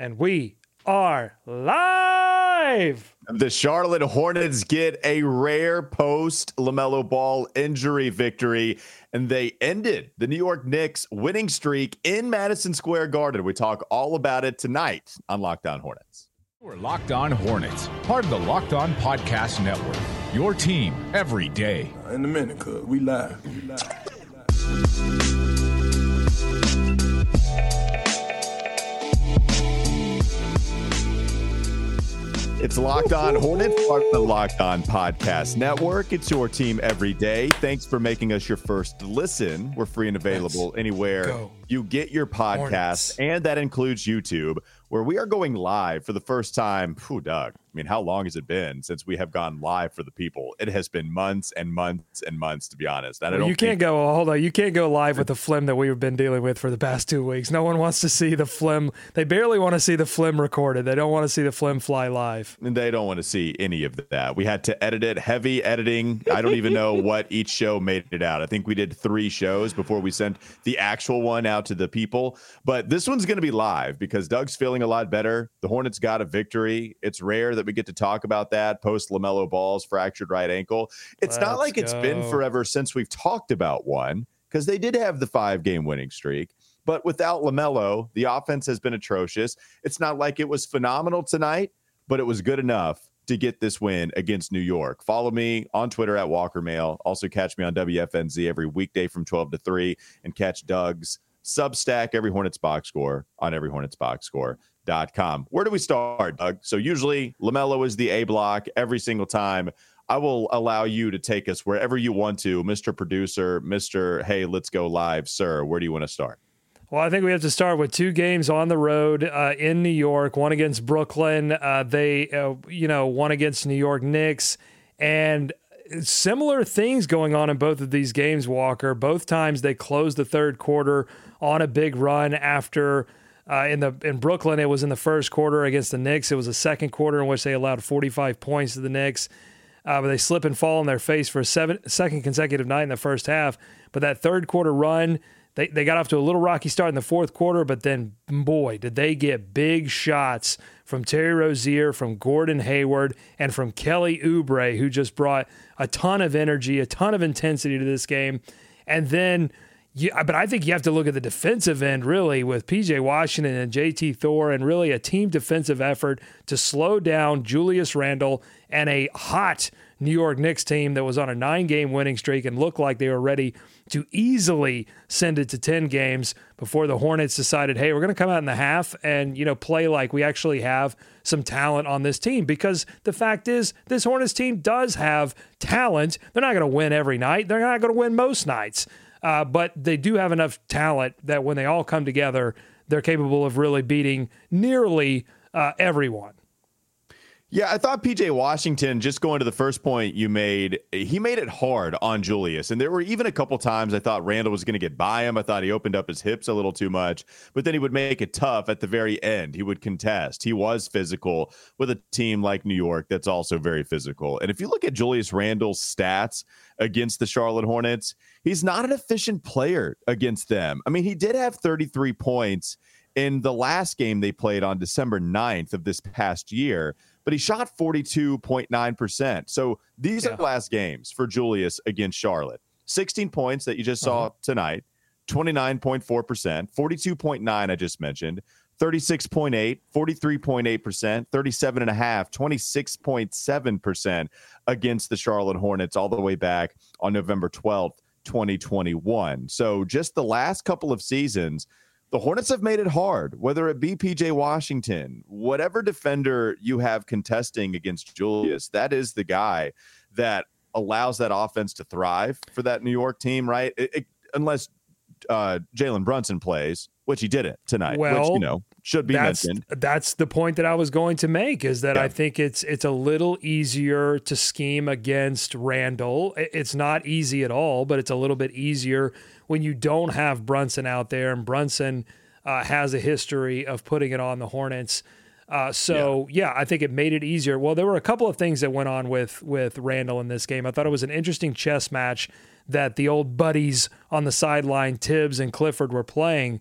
and we are live. The Charlotte Hornets get a rare post LaMelo Ball injury victory, and they ended the New York Knicks winning streak in Madison Square Garden. We talk all about it tonight on Locked On Hornets. We're Locked On Hornets, part of the Locked On Podcast Network. Your team every day. In a minute, cuz we live. We live. It's Locked On Hornets, part of the Locked On Podcast Network. It's your team every day. Thanks for making us your first listen. We're free and available Let's anywhere go. you get your podcast, Hornets. and that includes YouTube where we are going live for the first time. Whew, Doug. I mean, how long has it been since we have gone live for the people? It has been months and months and months, to be honest. Well, you can't think- go. Hold on, you can't go live with the phlegm that we've been dealing with for the past two weeks. No one wants to see the phlegm. They barely want to see the phlegm recorded. They don't want to see the phlegm fly live. And they don't want to see any of that. We had to edit it, heavy editing. I don't even know what each show made it out. I think we did three shows before we sent the actual one out to the people. But this one's going to be live because Doug's feeling feeling a lot better. The Hornets got a victory. It's rare that we get to talk about that post LaMelo Ball's fractured right ankle. It's Let's not like go. it's been forever since we've talked about one because they did have the five game winning streak. But without LaMelo, the offense has been atrocious. It's not like it was phenomenal tonight, but it was good enough to get this win against New York. Follow me on Twitter at Walker Mail. Also, catch me on WFNZ every weekday from 12 to 3 and catch Doug's Substack, every Hornets box score on every Hornets box score. Dot com. Where do we start, Doug? So usually LaMelo is the A block every single time. I will allow you to take us wherever you want to, Mr. Producer, Mr. Hey, let's go live, sir. Where do you want to start? Well, I think we have to start with two games on the road uh, in New York. One against Brooklyn. Uh, they, uh, you know, one against New York Knicks, and similar things going on in both of these games. Walker. Both times they closed the third quarter on a big run after uh, in the in Brooklyn, it was in the first quarter against the Knicks. It was a second quarter in which they allowed 45 points to the Knicks, uh, but they slip and fall on their face for a seven, second consecutive night in the first half. But that third quarter run, they, they got off to a little rocky start in the fourth quarter, but then boy, did they get big shots from Terry Rozier, from Gordon Hayward, and from Kelly Oubre, who just brought a ton of energy, a ton of intensity to this game. And then yeah, but I think you have to look at the defensive end really with PJ Washington and JT Thor and really a team defensive effort to slow down Julius Randle and a hot New York Knicks team that was on a nine game winning streak and looked like they were ready to easily send it to 10 games before the Hornets decided, hey, we're going to come out in the half and, you know, play like we actually have some talent on this team. Because the fact is, this Hornets team does have talent. They're not going to win every night, they're not going to win most nights. Uh, but they do have enough talent that when they all come together, they're capable of really beating nearly uh, everyone. Yeah, I thought PJ Washington, just going to the first point you made, he made it hard on Julius. And there were even a couple times I thought Randle was going to get by him. I thought he opened up his hips a little too much, but then he would make it tough at the very end. He would contest. He was physical with a team like New York that's also very physical. And if you look at Julius Randle's stats against the Charlotte Hornets, he's not an efficient player against them. I mean, he did have 33 points in the last game they played on December 9th of this past year but he shot 42.9%. So these yeah. are the last games for Julius against Charlotte. 16 points that you just saw uh-huh. tonight, 29.4%, 42.9 I just mentioned, 36.8, 43.8%, 37.5, 26.7% against the Charlotte Hornets all the way back on November 12th, 2021. So just the last couple of seasons, the Hornets have made it hard, whether it be PJ Washington, whatever defender you have contesting against Julius, that is the guy that allows that offense to thrive for that New York team, right? It, it, unless uh, Jalen Brunson plays, which he didn't tonight, well, which, you know, should be that's, mentioned. That's the point that I was going to make is that yeah. I think it's it's a little easier to scheme against Randle. It's not easy at all, but it's a little bit easier when you don't have Brunson out there, and Brunson uh, has a history of putting it on the Hornets. Uh, so yeah. yeah. I think it made it easier. Well, there were a couple of things that went on with with Randle in this game. I thought it was an interesting chess match that the old buddies on the sideline, Tibbs and Clifford, were playing.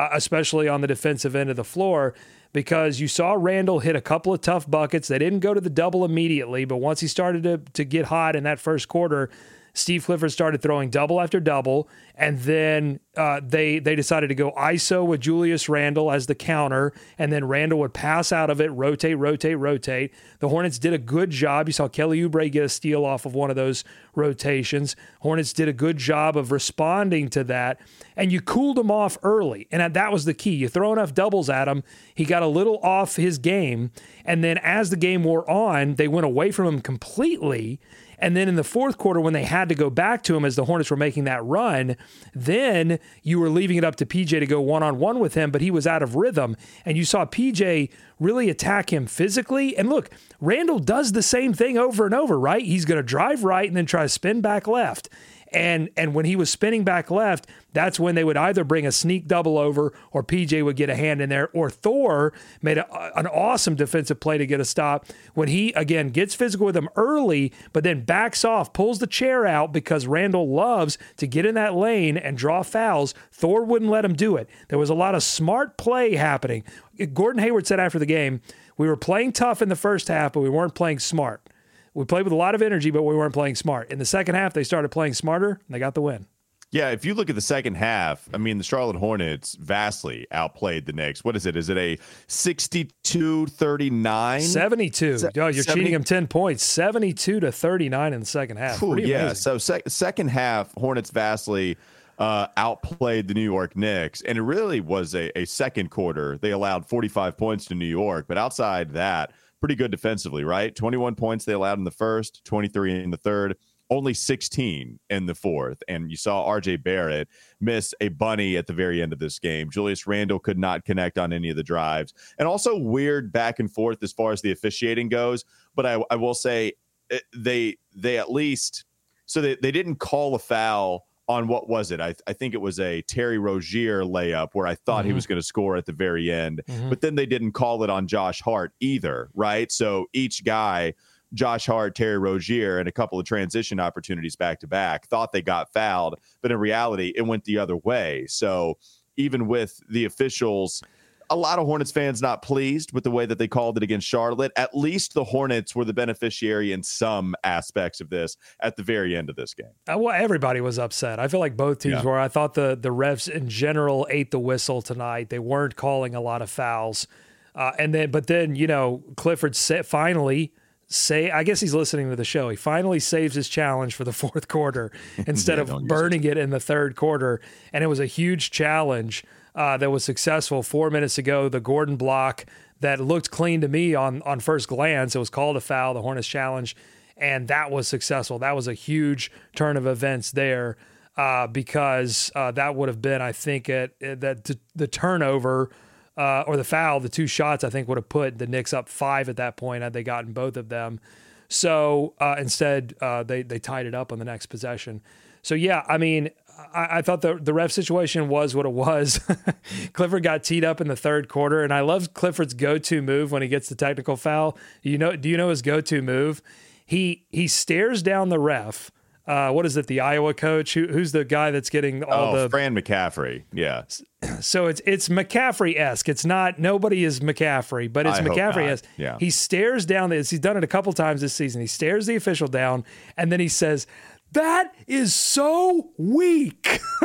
Uh, especially on the defensive end of the floor because you saw Randle hit a couple of tough buckets. They didn't go to the double immediately, but once he started to, to get hot in that first quarter, Steve Clifford started throwing double after double, and then uh, they they decided to go ISO with Julius Randle as the counter, and then Randle would pass out of it, rotate, rotate, rotate. The Hornets did a good job. You saw Kelly Oubre get a steal off of one of those rotations. Hornets did a good job of responding to that, and you cooled him off early, and that was the key. You throw enough doubles at him, he got a little off his game, and then as the game wore on, they went away from him completely and then in the fourth quarter, when they had to go back to him as the Hornets were making that run, then you were leaving it up to PJ to go one on one with him, but he was out of rhythm. And you saw PJ really attack him physically. And look, Randle does the same thing over and over, right? He's going to drive right and then try to spin back left. And and when he was spinning back left, that's when they would either bring a sneak double over or PJ would get a hand in there or Thor made a, an awesome defensive play to get a stop when he again gets physical with him early but then backs off, pulls the chair out because Randle loves to get in that lane and draw fouls. Thor wouldn't let him do it. There was a lot of smart play happening. Gordon Hayward said after the game, we were playing tough in the first half, but we weren't playing smart. We played with a lot of energy, but we weren't playing smart. In the second half, they started playing smarter and they got the win. Yeah, if you look at the second half, I mean, the Charlotte Hornets vastly outplayed the Knicks. What is it? Is it a 62 39? 72. Se- oh, you're 70? cheating them 10 points. 72 to 39 in the second half. Ooh, yeah. So, second half, Hornets vastly uh, outplayed the New York Knicks. And it really was a, a second quarter. They allowed 45 points to New York. But outside that, pretty good defensively, right? 21 points they allowed in the first, 23 in the third, only 16 in the fourth. And you saw RJ Barrett miss a bunny at the very end of this game. Julius Randle could not connect on any of the drives. And also weird back and forth as far as the officiating goes. But I, I will say eh, they they at least so they, they didn't call a foul on what was it? I, I think it was a Terry Rozier layup where I thought mm-hmm. he was going to score at the very end, mm-hmm. but then they didn't call it on Josh Hart either, right? So each guy, Josh Hart, Terry Rozier, and a couple of transition opportunities back to back, thought they got fouled, but in reality, it went the other way. So even with the officials a lot of Hornets fans not pleased with the way that they called it against Charlotte. At least the Hornets were the beneficiary in some aspects of this at the very end of this game. Uh, well, everybody was upset. I feel like both teams yeah. were. I thought the the refs in general ate the whistle tonight. They weren't calling a lot of fouls, uh, and then but then you know Clifford finally say I guess he's listening to the show. He finally saves his challenge for the fourth quarter instead yeah, of burning it in the third quarter, and it was a huge challenge uh, that was successful four minutes ago. The Gordon block that looked clean to me on on first glance. It was called a foul, the Hornets challenge, and that was successful. That was a huge turn of events there uh, because uh, that would have been, I think, at, at that t- the turnover. Uh, or the foul, the two shots, I think would have put the Knicks up five at that point had they gotten both of them. So uh, instead, uh, they they tied it up on the next possession. So yeah, I mean, I, I, thought the the ref situation was what it was. Clifford got teed up in the third quarter, and I love Clifford's go to move when he gets the technical foul. You know, do you know his go to move? He he stares down the ref. Uh, what is it? The Iowa coach? Who, who's the guy that's getting all oh, the Fran McCaffery? Yeah. So it's it's McCaffery esque. It's not nobody is McCaffery, but it's McCaffery esque. Yeah. He stares down this. He's done it a couple times this season. He stares the official down, and then he says, that is so weak.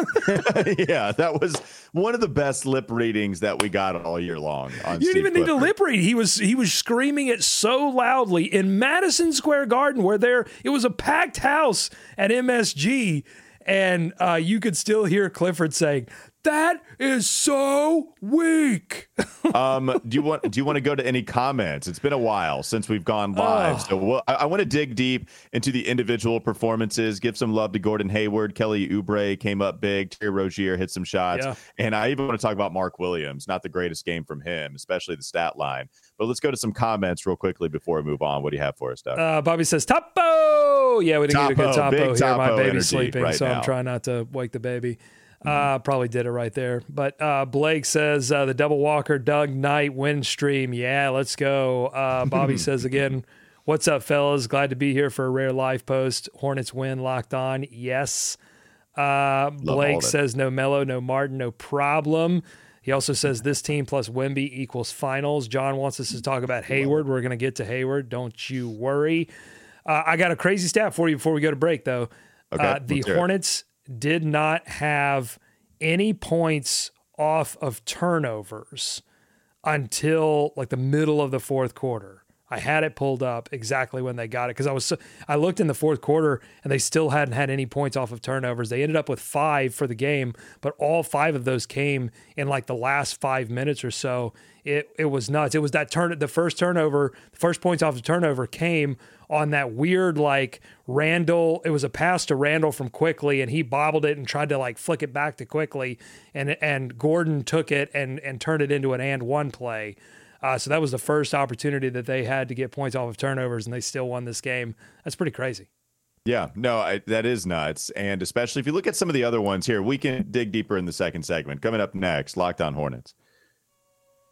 yeah, that was one of the best lip readings that we got all year long. you didn't even need to lip read. He was he was screaming it so loudly in Madison Square Garden, where there it was a packed house at MSG, and uh, you could still hear Clifford saying, that is so weak. um, do you want do you want to go to any comments? It's been a while since we've gone live, oh. so we'll, I, I, want to dig deep into the individual performances. Give some love to Gordon Hayward, Kelly Oubre came up big, Terry Rozier hit some shots, yeah. and I even want to talk about Mark Williams. Not the greatest game from him, especially the stat line. But let's go to some comments real quickly before we move on. What do you have for us, Doug? Uh, Bobby says Topo. Yeah, we didn't topo, get a good Topo here. Topo My baby's sleeping, right so now. I'm trying not to wake the baby. Uh, probably did it right there. But uh, Blake says uh, the double walker, Doug Knight win stream. Yeah, let's go. Uh, Bobby says again, what's up, fellas? Glad to be here for a rare live post. Hornets win locked on. Yes. Uh, Blake says no Melo, no Martin, no problem. He also says this team plus Wemby equals finals. John wants us to talk about Hayward. We're going to get to Hayward. Don't you worry. Uh, I got a crazy stat for you before we go to break, though. Okay, uh, the let's it. Did not have any points off of turnovers until like the middle of the fourth quarter. I had it pulled up exactly when they got it because I was so, I looked in the fourth quarter and they still hadn't had any points off of turnovers. They ended up with five for the game, but all five of those came in like the last five minutes or so. It it was nuts. It was that turn the first turnover, the first points off of turnover came on that weird like Randle. It was a pass to Randle from Quickley, and he bobbled it and tried to like flick it back to Quickley, and and Gordon took it and and turned it into an and one play. Uh, so that was the first opportunity that they had to get points off of turnovers, and they still won this game. That's pretty crazy. Yeah, no, I, that is nuts. And especially if you look at some of the other ones here, we can dig deeper in the second segment. Coming up next, Locked On Hornets.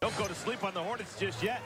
Don't go to sleep on the Hornets just yet.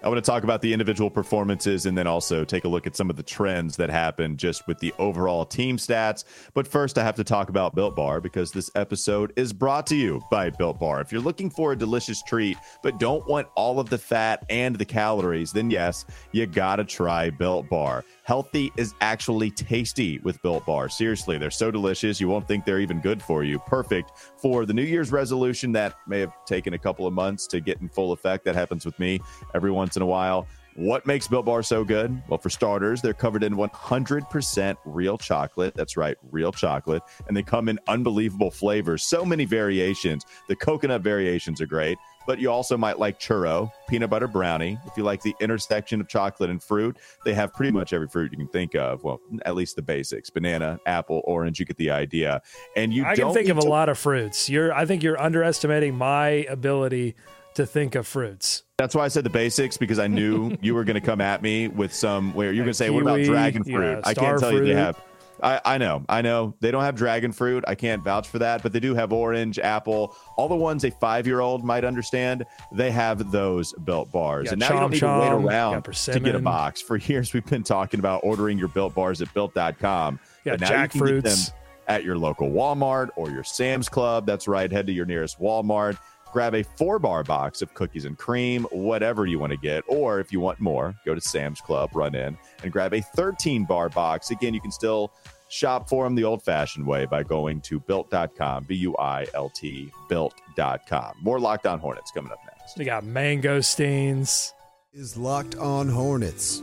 I want to talk about the individual performances and then also take a look at some of the trends that happened just with the overall team stats. But first, I have to talk about Built Bar because this episode is brought to you by Built Bar. If you're looking for a delicious treat but don't want all of the fat and the calories, then yes, you got to try Built Bar. Healthy is actually tasty with Built Bar. Seriously, they're so delicious, you won't think they're even good for you. Perfect for the New Year's resolution that may have taken a couple of months to get in full effect. That happens with me every once in a while. What makes Built Bar so good? Well, for starters, they're covered in 100% real chocolate. That's right, real chocolate. And they come in unbelievable flavors. So many variations. The coconut variations are great, but you also might like churro, peanut butter brownie. If you like the intersection of chocolate and fruit, they have pretty much every fruit you can think of. Well, at least the basics banana, apple, orange. You get the idea. And you I don't can think of a lot of fruits. You're, I think you're underestimating my ability to think of fruits. That's why I said the basics because I knew you were going to come at me with some where you're going to say, "What about dragon yeah, fruit?" I can't tell you they have. I, I know, I know they don't have dragon fruit. I can't vouch for that, but they do have orange, apple, all the ones a five-year-old might understand. They have those built bars, and now you don't Chom to wait around to get a box. For years, we've been talking about ordering your built bars at built.com. Yeah, but now you can get them jackfruits. at your local Walmart or your Sam's Club. That's right. Head to your nearest Walmart. Grab a four bar box of cookies and cream, whatever you want to get. Or if you want more, go to Sam's Club, run in, and grab a 13 bar box. Again, you can still shop for them the old fashioned way by going to built.com, B U I L T, built.com. More Locked On Hornets coming up next. We got mango stains. is Locked On Hornets.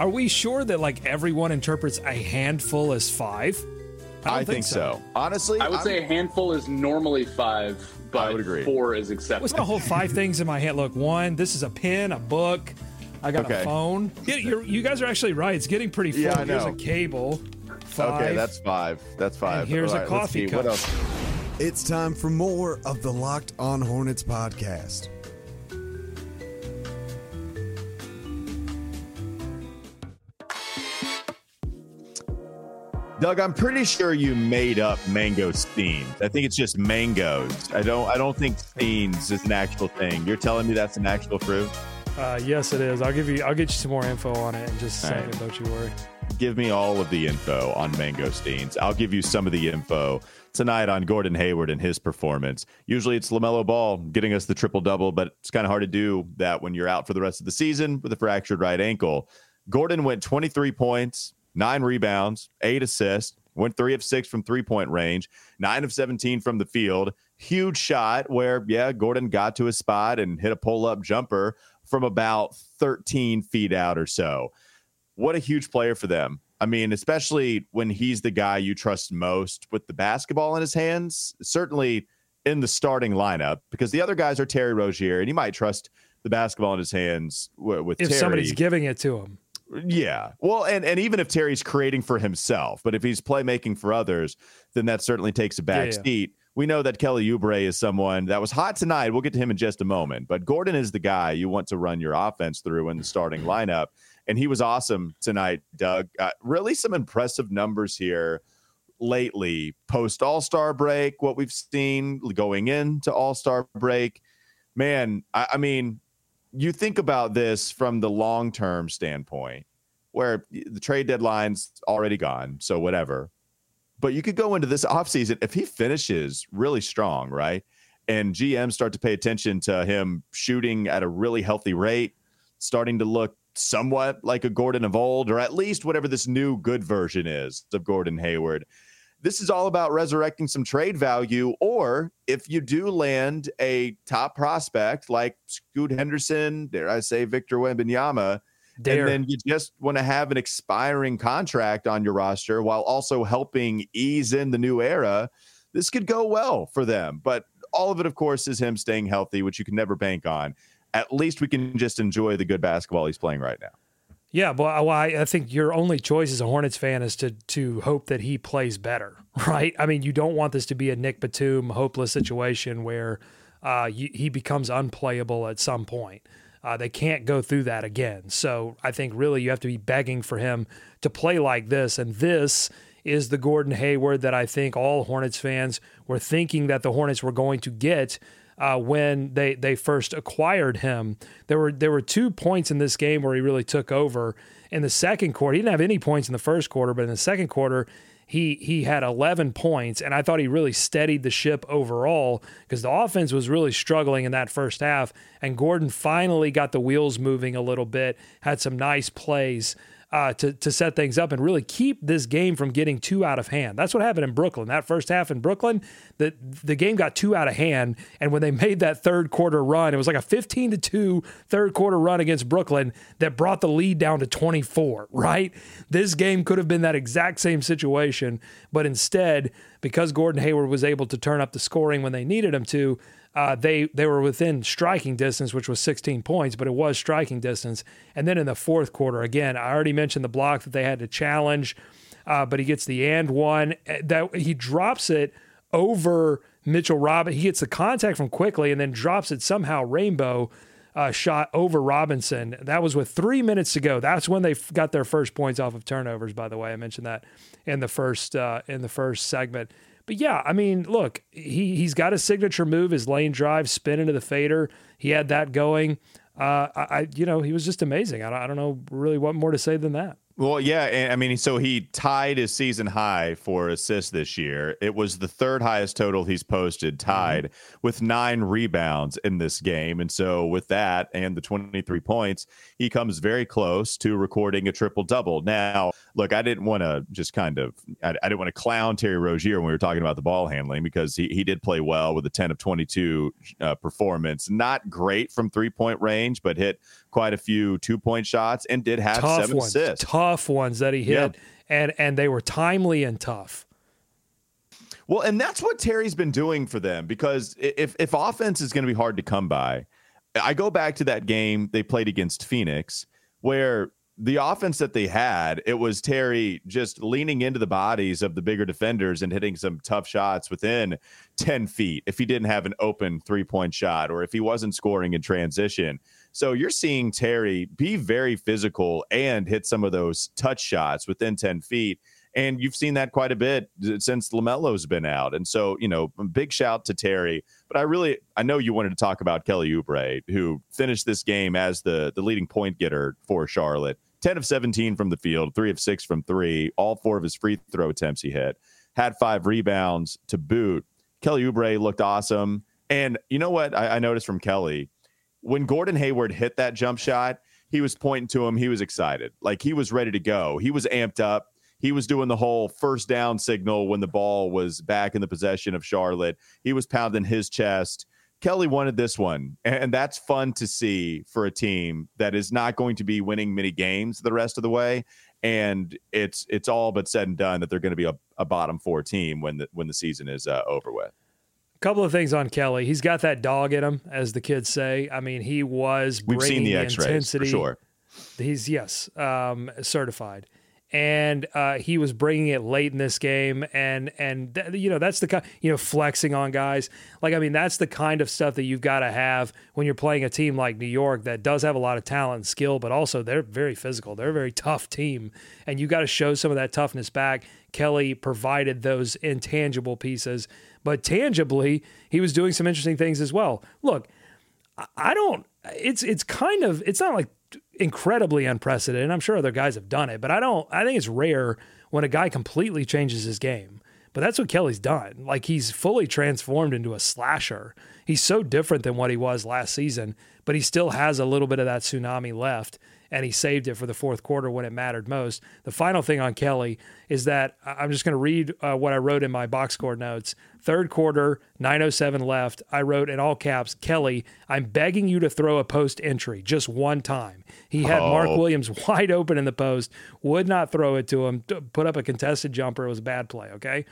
Are we sure that like everyone interprets a handful as five? Don't I, think, so. Honestly, I would I'm- say a handful is normally five, but would agree. four is acceptable. What's acceptable. my whole five things in my hand? Look, one, this is a pen, a book. I got Okay. a phone. Yeah, you're, you guys are actually right. It's getting pretty full. Yeah, I Here's a cable. Five. Okay, that's five. That's five. here's a let's coffee see. What cup. else? It's time for more of the Locked On Hornets podcast. Doug, I'm pretty sure you made up mango steens. I think it's just mangoes. I don't. I don't think steens is an actual thing. You're telling me that's an actual fruit? Uh, yes, it is. I'll give you. I'll get you some more info on it in just a All second. right. Don't you worry. Give me all of the info on mango steens. I'll give you some of the info tonight on Gordon Hayward and his performance. Usually it's Lamelo Ball getting us the triple double, but it's kind of hard to do that when you're out for the rest of the season with a fractured right ankle. Gordon went 23 points, nine rebounds, eight assists, went three of six from three point range, nine of 17 from the field. Huge shot where, yeah, Gordon got to his spot and hit a pull up jumper from about 13 feet out or so. What a huge player for them. I mean, especially when he's the guy you trust most with the basketball in his hands, certainly in the starting lineup, because the other guys are Terry Rozier, and you might trust the basketball in his hands with If Terry. somebody's giving it to him, Yeah. Well, and, and even if Terry's creating for himself, but if he's playmaking for others, then that certainly takes a back Yeah, yeah. We know that Kelly Oubre is someone that was hot tonight. We'll get to him in just a moment. But Gordon is the guy you want to run your offense through in the starting lineup. And he was awesome tonight, Doug. Uh, really some impressive numbers here lately post All Star break, what we've seen going into All Star break. Man, I, I mean, you think about this from the long term standpoint, where the trade deadline's already gone, so whatever. But you could go into this offseason if he finishes really strong, right? and GMs start to pay attention to him shooting at a really healthy rate, starting to look somewhat like a Gordon of old, or at least whatever this new good version is of Gordon Hayward. This is all about resurrecting some trade value, or if you do land a top prospect like Scoot Henderson, dare I say Victor Wembanyama, Dare. and then you just want to have an expiring contract on your roster while also helping ease in the new era, this could go well for them. But all of it, of course, is him staying healthy, which you can never bank on. At least we can just enjoy the good basketball he's playing right now. Yeah, well, I, I think your only choice as a Hornets fan is to to hope that he plays better, right? I mean, you don't want this to be a Nic Batum hopeless situation where uh, he becomes unplayable at some point. Uh, they can't go through that again. So I think really you have to be begging for him to play like this, and this is the Gordon Hayward that I think all Hornets fans were thinking that the Hornets were going to get uh, when they they first acquired him. There were there were two points in this game where he really took over. In the second quarter, he didn't have any points in the first quarter, but in the second quarter, he he had 11 points, and I thought he really steadied the ship overall because the offense was really struggling in that first half, and Gordon finally got the wheels moving a little bit, had some nice plays uh, to to set things up and really keep this game from getting too out of hand. That's what happened in Brooklyn. That first half in Brooklyn, the the game got too out of hand, and when they made that third quarter run, it was like a 15 to 2 third quarter run against Brooklyn that brought the lead down to 24, right? This game could have been that exact same situation, but instead, because Gordon Hayward was able to turn up the scoring when they needed him to, uh, they they were within striking distance, which was 16 points, but it was striking distance. And then in the fourth quarter, again, I already mentioned the block that they had to challenge, uh, but he gets the and one that he drops it over Mitchell Robin. He gets the contact from Quickley and then drops it somehow rainbow. Uh, shot over Robinson. That was with three minutes to go. That's when they got their first points off of turnovers. By the way, I mentioned that in the first uh, in the first segment. But yeah, I mean, look, he he's got a signature move, his lane drive, spin into the fader. He had that going. Uh, I, I you know he was just amazing. I don't, I don't know really what more to say than that. Well, yeah, and I mean, so he tied his season high for assists this year. It was the third highest total he's posted, tied mm-hmm. with nine rebounds in this game. And so, with that and the 23 points, he comes very close to recording a triple double. Now, look, I didn't want to just kind of, I, I didn't want to clown Terry Rozier when we were talking about the ball handling because he, he did play well with a 10 of 22 uh, performance. Not great from three point range, but hit quite a few two point shots and did have tough seven ones, assists. Tough ones that he hit, yep. and and they were timely and tough. Well, and that's what Terry's been doing for them because if if offense is going to be hard to come by, I go back to that game they played against Phoenix where the offense that they had, it was Terry just leaning into the bodies of the bigger defenders and hitting some tough shots within 10 feet if he didn't have an open three point shot or if he wasn't scoring in transition. So you're seeing Terry be very physical and hit some of those touch shots within 10 feet. And you've seen that quite a bit since LaMelo's been out. And so, you know, big shout to Terry. But I really, I know you wanted to talk about Kelly Oubre, who finished this game as the, the leading point getter for Charlotte. 10 of 17 from the field, three of six from three. All four of his free throw attempts he hit. Had five rebounds to boot. Kelly Oubre looked awesome. And you know what I, I noticed from Kelly? When Gordon Hayward hit that jump shot, he was pointing to him. He was excited. Like he was ready to go. He was amped up. He was doing the whole first down signal when the ball was back in the possession of Charlotte. He was pounding his chest. Kelly wanted this one, and that's fun to see for a team that is not going to be winning many games the rest of the way. And it's it's all but said and done that they're going to be a, a bottom four team when the when the season is uh, over with. Couple of things on Kelly. He's got that dog in him, as the kids say. I mean, he was we've seen the, the X-rays intensity. for sure. He's yes, um, certified and uh, he was bringing it late in this game, and and th- you know that's the kind you know flexing on guys. Like I mean, that's the kind of stuff that you've got to have when you're playing a team like New York that does have a lot of talent and skill, but also they're very physical. They're a very tough team, and you got to show some of that toughness back. Kelly provided those intangible pieces, but tangibly, he was doing some interesting things as well. Look, I don't. It's it's kind of it's not like incredibly unprecedented. I'm sure other guys have done it, but I don't. I think it's rare when a guy completely changes his game. But that's what Kelly's done. Like he's fully transformed into a slasher. He's so different than what he was last season, but he still has a little bit of that tsunami left and he saved it for the fourth quarter when it mattered most. The final thing on Kelly is that I'm just going to read uh, what I wrote in my box score notes. Third quarter, 907 left. I wrote in all caps, Kelly, I'm begging you to throw a post entry just one time. He had oh. Mark Williams wide open in the post, would not throw it to him, put up a contested jumper. It was a bad play, okay?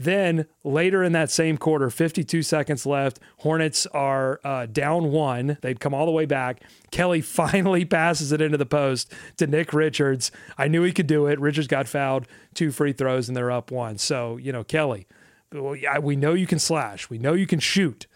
Then later in that same quarter, 52 seconds left, Hornets are uh, down one. They'd come all the way back. Kelly finally passes it into the post to Nick Richards. I knew he could do it. Richards got fouled, two free throws, and they're up one. So, you know, Kelly, we know you can slash, we know you can shoot.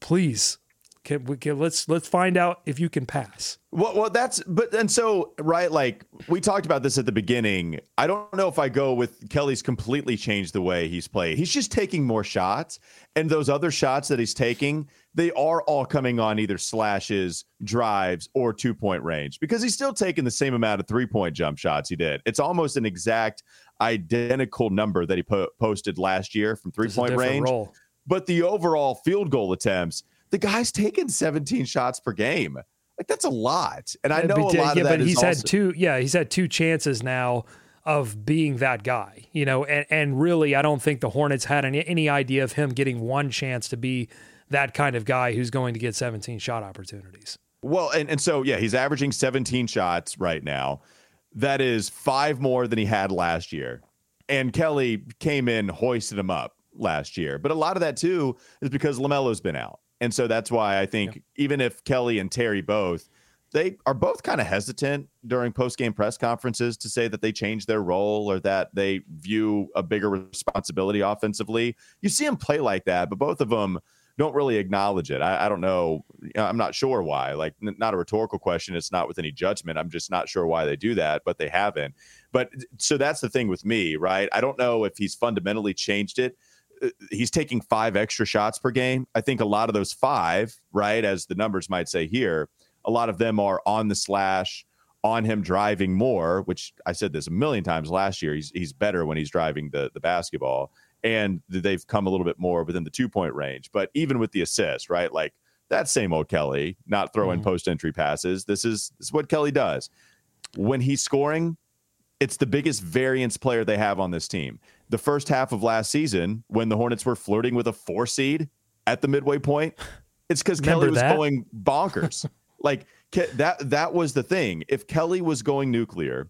Please can we can, let's let's find out if you can pass. Well, well, that's but and so right, like we talked about this at the beginning. I don't know if I go with Kelly's completely changed the way he's played. He's just taking more shots, and those other shots that he's taking, they are all coming on either slashes, drives, or two point range because he's still taking the same amount of three point jump shots he did. It's almost an exact identical number that he po- posted last year from three point range. Role. But the overall field goal attempts the guy's taken 17 shots per game. Like that's a lot. And I know but, a lot yeah, of that but he's also- had two yeah, he's had two chances now of being that guy, you know, and, and really I don't think the Hornets had any, any idea of him getting one chance to be that kind of guy who's going to get 17 shot opportunities. Well, and, and so yeah, he's averaging 17 shots right now. That is five more than he had last year. And Kelly came in, hoisted him up last year. But a lot of that too is because LaMelo's been out. And so that's why I think yeah. even if Kelly and Terry both, they are both kind of hesitant during post game press conferences to say that they changed their role or that they view a bigger responsibility offensively. You see them play like that, but both of them don't really acknowledge it. I, I don't know. I'm not sure why. Like, n- not a rhetorical question. It's not with any judgment. I'm just not sure why they do that, but they haven't. But so that's the thing with me, right? I don't know if he's fundamentally changed it he's taking five extra shots per game. I think a lot of those five, right, as the numbers might say here, a lot of them are on the slash, on him driving more, which I said this a million times last year. He's he's better when he's driving the the basketball, and they've come a little bit more within the two point range. But even with the assist, right, like that same old Kelly, not throwing mm-hmm. post entry passes. This is this is what Kelly does when he's scoring. It's the biggest variance player they have on this team the first half of last season when the Hornets were flirting with a four seed at the midway point. It's because Kelly was that? going bonkers. like that that was the thing. If Kelly was going nuclear,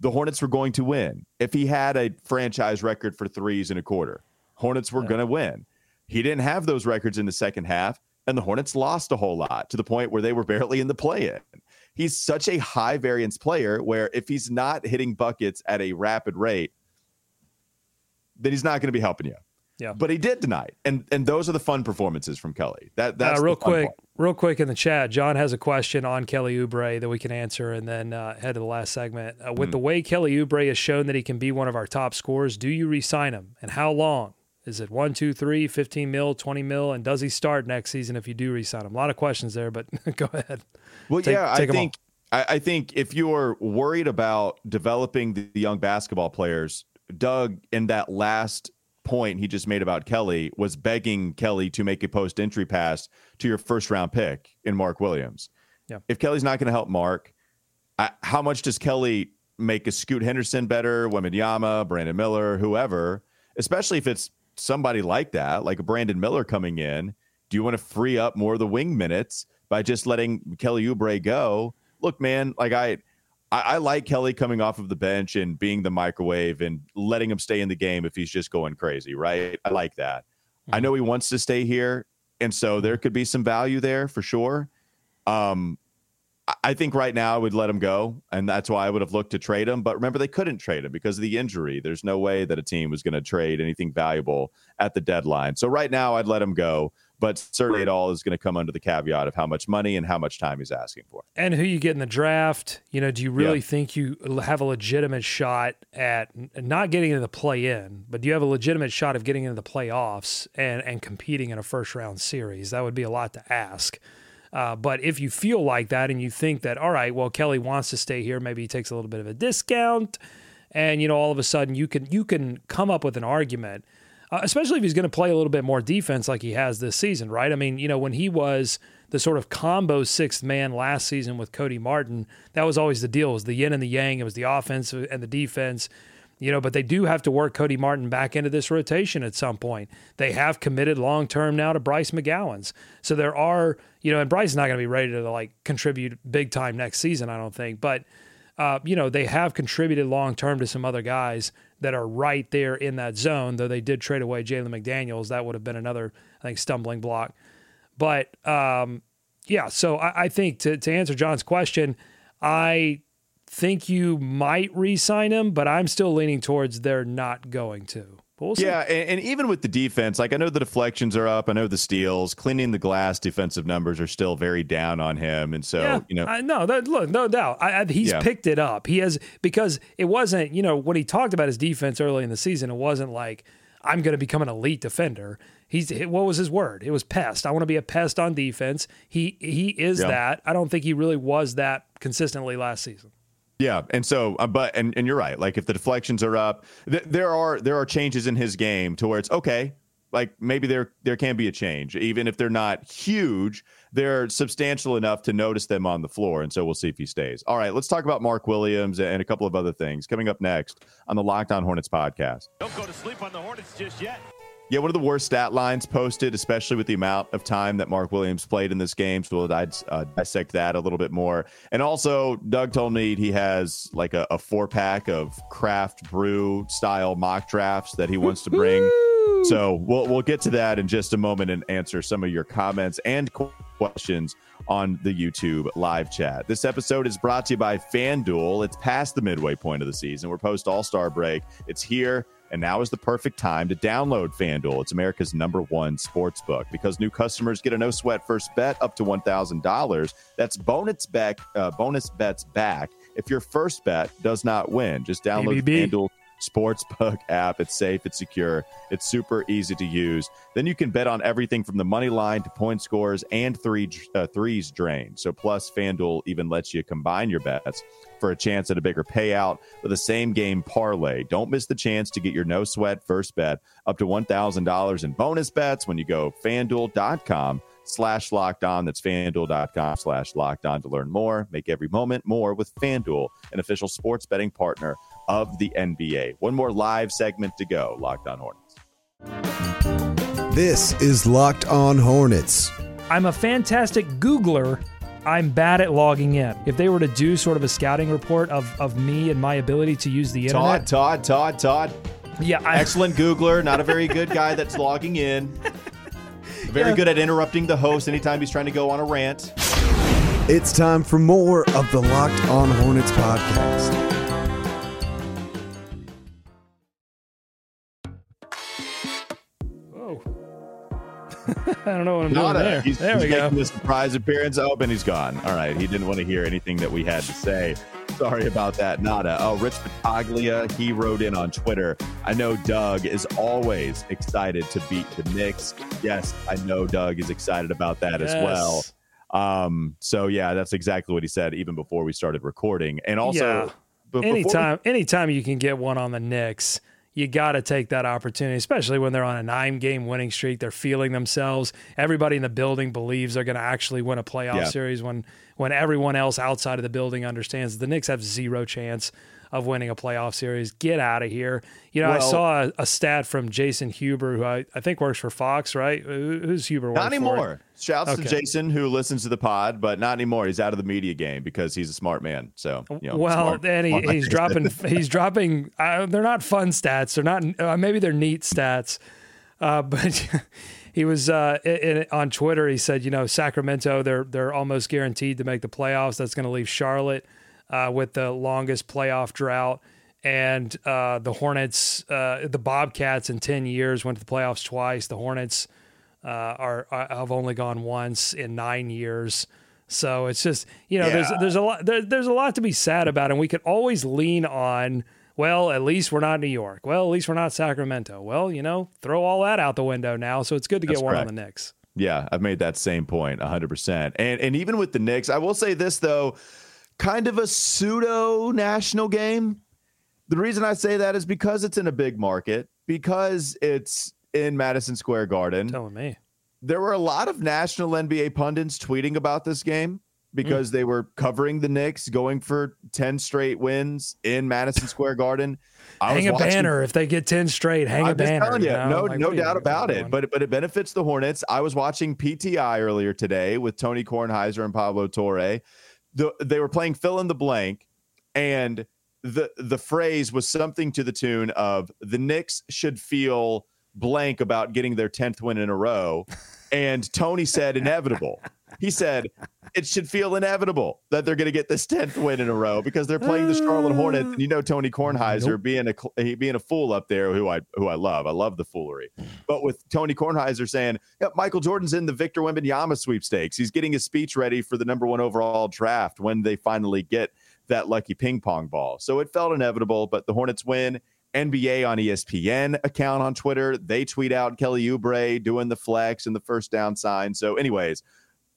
the Hornets were going to win. If he had a franchise record for threes in a quarter, Hornets were yeah. going to win. He didn't have those records in the second half, and the Hornets lost a whole lot to the point where they were barely in the play in. He's such a high variance player where if he's not hitting buckets at a rapid rate, then he's not going to be helping you. Yeah. But he did tonight. And and those are the fun performances from Kelly. That that's uh, real quick, part. real quick in the chat. John has a question on Kelly Oubre that we can answer and then uh, head to the last segment. Uh, with mm. the way Kelly Oubre has shown that he can be one of our top scorers, do you re-sign him? And how long? Is it one, two, three, 15 mil, 20 mil? And does he start next season if you do re-sign him? A lot of questions there, but go ahead. Well, take, yeah, take I think I, I think if you're worried about developing the young basketball players, Doug in that last point he just made about Kelly was begging Kelly to make a post entry pass to your first round pick in Mark Williams. Yeah. If Kelly's not going to help Mark, I, how much does Kelly make a Scoot Henderson better, Wembanyama, Brandon Miller, whoever, especially if it's somebody like that, like a Brandon Miller coming in? Do you want to free up more of the wing minutes by just letting Kelly Oubre go? Look, man, like I I, I, like Kelly coming off of the bench and being the microwave and letting him stay in the game if he's just going crazy, right? I like that. Mm-hmm. I know he wants to stay here, and so there could be some value there for sure. Um, I think right now I would let him go, and that's why I would have looked to trade him. But remember, they couldn't trade him because of the injury. There's no way that a team was going to trade anything valuable at the deadline. So right now, I'd let him go but certainly it all is going to come under the caveat of how much money and how much time he's asking for. And who you get in the draft. You know, do you really yeah. think you have a legitimate shot at not getting into the play in, but do you have a legitimate shot of getting into the playoffs and, and competing in a first round series? That would be a lot to ask. Uh, but if you feel like that and you think that, all right, well, Kelly wants to stay here, maybe he takes a little bit of a discount and you know all of a sudden you can you can come up with an argument, uh, especially if he's going to play a little bit more defense like he has this season, right? I mean, you know when he was the sort of combo sixth man last season with Cody Martin, that was always the deal. It was the yin and the yang. It was the offense and the defense you know, but they do have to work Cody Martin back into this rotation at some point. They have committed long term now to Bryce McGowens. So there are, you know, and Bryce is not going to be ready to like contribute big time next season, I don't think. But, uh, you know, they have contributed long term to some other guys that are right there in that zone, though they did trade away Jalen McDaniels. That would have been another, I think, stumbling block. But, um, yeah, so I, I think to, to answer John's question, I think you might re-sign him, but I'm still leaning towards they're not going to. We'll yeah, and, and, even with the defense, like I know the deflections are up, I know the steals, cleaning the glass defensive numbers are still very down on him, and so yeah, you know, I, no, that, look, no doubt, I, I, he's yeah. picked it up. He has because it wasn't, you know, when he talked about his defense early in the season, it wasn't like I'm going to become an elite defender. He's what was his word? It was pest. I want to be a pest on defense. He he is yeah. that. I don't think he really was that consistently last season. Yeah, and so, uh, but and, and you're right. Like if the deflections are up, th- there are there are changes in his game to where it's okay. Like maybe there there can be a change, even if they're not huge. They're substantial enough to notice them on the floor, and so we'll see if he stays. All right, let's talk about Mark Williams and a couple of other things coming up next on the Locked On Hornets podcast. Don't go to sleep on the Hornets just yet. Yeah, one of the worst stat lines posted, especially with the amount of time that Mark Williams played in this game. So we'll uh, dissect that a little bit more. And also, Doug told me he has like a, a four pack of craft brew style mock drafts that he wants to bring. so we'll we'll get to that in just a moment and answer some of your comments and questions on the YouTube live chat. This episode is brought to you by FanDuel. It's past the midway point of the season. We're post All Star break. It's here. And now is the perfect time to download FanDuel. It's America's number one sports book because new customers get a no sweat first bet up to $1,000. That's bonus uh, bonus bets back if your first bet does not win. Just download FanDuel Sportsbook app. It's safe, it's secure, it's super easy to use. Then you can bet on everything from the money line to point scores and three uh, threes drained. So plus FanDuel even lets you combine your bets for a chance at a bigger payout with a same game parlay. Don't miss the chance to get your no sweat first bet up to $1,000 in bonus bets when you go fanduel.com slash locked on. That's fanduel.com slash locked on to learn more. Make every moment more with Fanduel, an official sports betting partner of the NBA. One more live segment to go. Locked on Hornets. This is Locked on Hornets. I'm a fantastic Googler. I'm bad at logging in. If they were to do sort of a scouting report of, of me and my ability to use the internet. Todd, Todd, Todd, Todd. Yeah. I, Excellent Googler. Not a very good guy that's logging in. Very yeah. good at interrupting the host anytime he's trying to go on a rant. It's time for more of the Locked on Hornets podcast. I don't know what I'm Not doing a, there. He's, there he's we making go. a surprise appearance. Oh, and he's gone. All right. He didn't want to hear anything that we had to say. Sorry about that. Nada. Oh, Rich Pataglia, he wrote in on Twitter. I know Doug is always excited to beat the Knicks. Yes, I know Doug is excited about that yes. as well. Um, so yeah, that's exactly what he said even before we started recording. And also yeah. anytime we- anytime you can get one on the Knicks you got to take that opportunity, especially when they're on a nine game winning streak. They're feeling themselves. Everybody in the building believes they're going to actually win a playoff yeah. series when, when everyone else outside of the building understands the Knicks have zero chance of winning a playoff series. Get out of here. You know, well, I saw a, a, stat from Jason Huber, who I, I think works for Fox, right? Who's Huber? Not anymore. Shouts okay. to Jason, who listens to the pod, but not anymore. He's out of the media game because he's a smart man. So, you know, well, smart, and he, he's dropping, he's dropping, uh, they're not fun stats. They're not, uh, maybe they're neat stats. Uh, but he was uh, in, on Twitter. He said, you know, Sacramento, they're, they're almost guaranteed to make the playoffs. That's going to leave Charlotte uh, with the longest playoff drought. And uh, the Hornets, uh, the Bobcats in 10 years went to the playoffs twice. The Hornets uh, are, are, have only gone once in nine years. So it's just, you know, yeah. there's, there's a lot, there, there's a lot to be sad about. And we could always lean on, well, at least we're not New York. Well, at least we're not Sacramento. Well, you know, throw all that out the window now. So it's good to That's get one correct. on the Knicks. Yeah, I've made that same point 100%. And and even with the Knicks, I will say this though, kind of a pseudo national game The reason I say that is because it's in a big market, because it's in Madison Square Garden. Telling me. There were a lot of national NBA pundits tweeting about this game because mm. they were covering the Knicks, going for 10 straight wins in Madison Square Garden. I hang a watching, banner if they get 10 straight, hang I'm a banner. You, you know? no, like, no doubt about it. But but it benefits the Hornets. I was watching PTI earlier today with Tony Kornheiser and Pablo Torre. The, they were playing fill in the blank, and the the phrase was something to the tune of the Knicks should feel blank about getting their 10th win in a row. And Tony said inevitable. He said it should feel inevitable that they're going to get this 10th win in a row because they're playing the Charlotte Hornets. And you know Tony Kornheiser nope. being a being a fool up there who I who I love. I love the foolery. But with Tony Kornheiser saying, "Yep, Michael Jordan's in the Victor Wembanyama sweepstakes. He's getting his speech ready for the number 1 overall draft when they finally get that lucky ping pong ball. So it felt inevitable, but the Hornets win. NBA on ESPN account on Twitter, they tweet out Kelly Oubre doing the flex and the first down sign. So, anyways,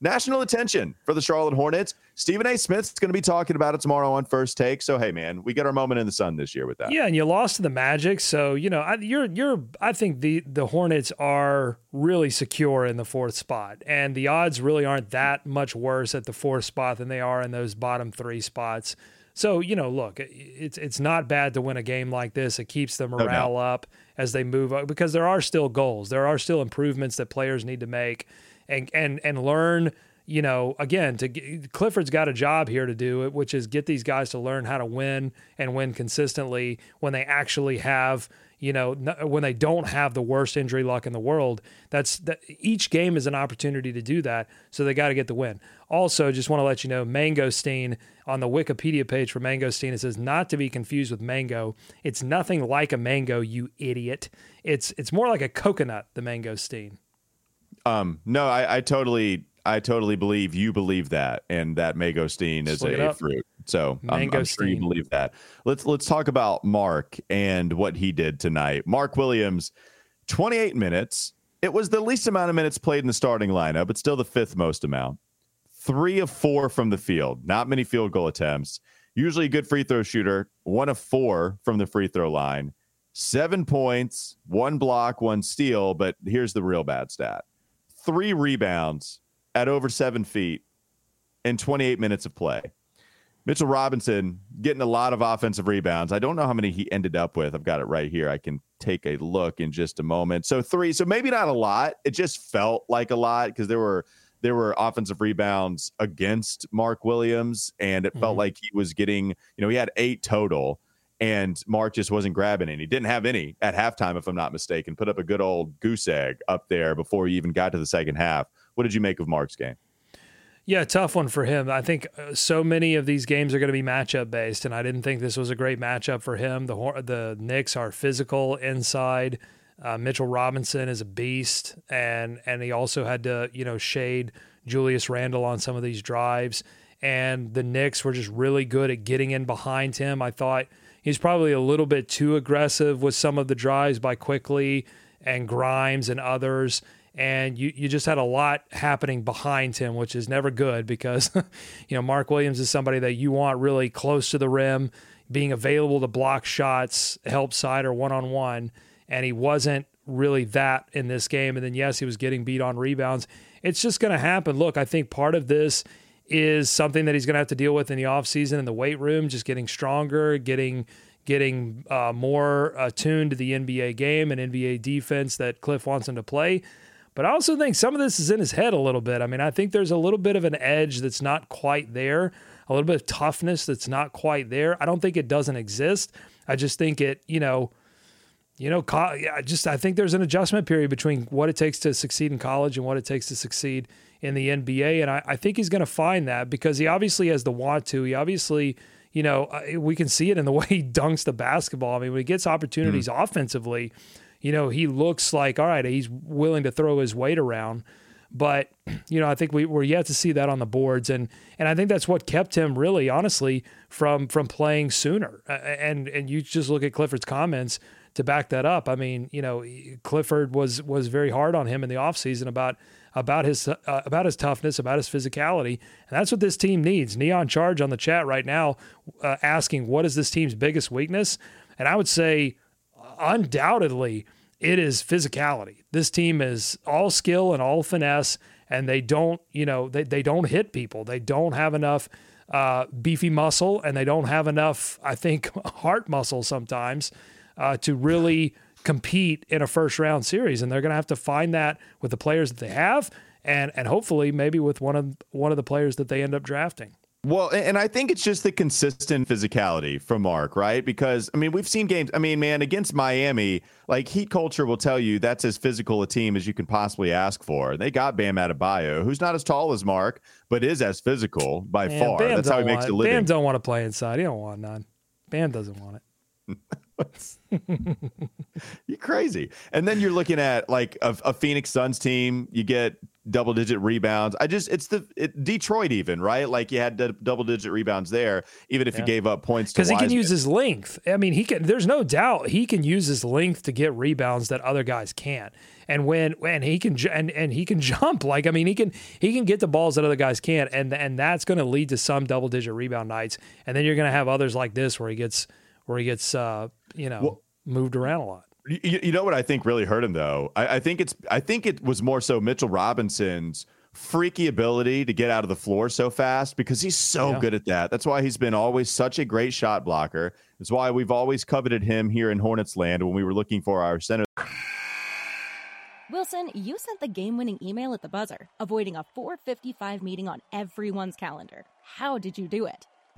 national attention for the Charlotte Hornets. Stephen A. Smith's going to be talking about it tomorrow on First Take. So hey, man, we get our moment in the sun this year with that. Yeah, and you lost to the Magic, so you know I, you're you're. I think the the Hornets are really secure in the fourth spot, and the odds really aren't that much worse at the fourth spot than they are in those bottom three spots. So you know, look, it's it's not bad to win a game like this. It keeps the morale no up as they move up because there are still goals, there are still improvements that players need to make and and and learn you know, again, to Clifford's got a job here to do it, which is get these guys to learn how to win and win consistently when they actually have, you know, when they don't have the worst injury luck in the world. That's that each game is an opportunity to do that. So they got to get the win. Also, just want to let you know, mangosteen on the Wikipedia page for mangosteen, it says not to be confused with mango. It's nothing like a mango, you idiot. It's it's more like a coconut, the mangosteen. Um, no, I, I totally, I totally believe you believe that, and that mangosteen is a fruit. So I'm, I'm, sure you believe that. Let's let's talk about Mark and what he did tonight. Mark Williams, 28 minutes. It was the least amount of minutes played in the starting lineup, but still the fifth most amount. Three of four from the field. Not many field goal attempts. Usually a good free throw shooter. One of four from the free throw line. Seven points, one block, one steal. But here's the real bad stat three rebounds at over seven feet in 28 minutes of play. Mitchell Robinson getting a lot of offensive rebounds. I don't know how many he ended up with. I've got it right here. I can take a look in just a moment. So three. So maybe not a lot. It just felt like a lot because there were there were offensive rebounds against Mark Williams, and it mm-hmm. felt like he was getting. You know, he had eight total and Mark just wasn't grabbing any. Didn't have any at halftime, if I'm not mistaken. Put up a good old goose egg up there before he even got to the second half. What did you make of Mark's game? Yeah, tough one for him. I think uh, so many of these games are going to be matchup based, and I didn't think this was a great matchup for him. The the Knicks are physical inside. Uh, Mitchell Robinson is a beast, and and he also had to you know shade Julius Randle on some of these drives. And the Knicks were just really good at getting in behind him. I thought He's probably a little bit too aggressive with some of the drives by Quickley and Grimes and others. And you, you just had a lot happening behind him, which is never good because, you know, Mark Williams is somebody that you want really close to the rim, being available to block shots, help side or one on one. And he wasn't really that in this game. And then, yes, he was getting beat on rebounds. It's just going to happen. Look, I think part of this is something that he's going to have to deal with in the offseason in the weight room, just getting stronger, getting getting uh, more attuned to the NBA game and NBA defense that Cliff wants him to play. But I also think some of this is in his head a little bit. I mean, I think there's a little bit of an edge that's not quite there, a little bit of toughness that's not quite there. I don't think it doesn't exist. I just think it, you know, you know, yeah, just I think there's an adjustment period between what it takes to succeed in college and what it takes to succeed in the NBA. And I, I think he's going to find that because he obviously has the want to. He obviously, you know, uh, we can see it in the way he dunks the basketball. I mean, when he gets opportunities mm. offensively, you know, he looks like, all right, he's willing to throw his weight around. But, you know, I think we, we're yet to see that on the boards. And, and I think that's what kept him really, honestly, from, from playing sooner. And, and you just look at Clifford's comments to back that up. I mean, you know, Clifford was, was very hard on him in the offseason about – about his uh, about his toughness, about his physicality, and that's what this team needs. Neon Charge on the chat right now, uh, asking what is this team's biggest weakness. And I would say, undoubtedly, it is physicality. This team is all skill and all finesse, and they don't, you know, they, they don't hit people. They don't have enough uh, beefy muscle, and they don't have enough, I think, heart muscle sometimes uh, to really compete in a first round series. And they're going to have to find that with the players that they have, and and hopefully maybe with one of one of the players that they end up drafting. Well, and I think it's just the consistent physicality from Mark, right? Because I mean, we've seen games. I mean, man, against Miami, like Heat culture will tell you that's as physical a team as you can possibly ask for. They got Bam Adebayo, who's not as tall as Mark, but is as physical by man, far. Bam that's how he makes want, a living. Bam don't want to play inside. He don't want none. Bam doesn't want it. you're crazy. And then you're looking at like a, a Phoenix Suns team. You get double digit rebounds. I just it's the it, Detroit even right. Like you had d- double digit rebounds there, even if yeah. he gave up points because he can use his length. I mean, he can. There's no doubt he can use his length to get rebounds that other guys can't. And when when he can and and he can jump like I mean he can he can get the balls that other guys can't, and and that's going to lead to some double digit rebound nights. And then you're going to have others like this where he gets where he gets uh you know well, moved around a lot. You, you, know what I think really hurt him though. I, I, think it's I think it was more so Mitchell Robinson's freaky ability to get out of the floor so fast because he's so yeah. good at that. That's why he's been always such a great shot blocker. It's why we've always coveted him here in Hornets land when we were looking for our center. Wilson, you sent the game-winning email at the buzzer, avoiding a 4:55 meeting on everyone's calendar. How did you do it?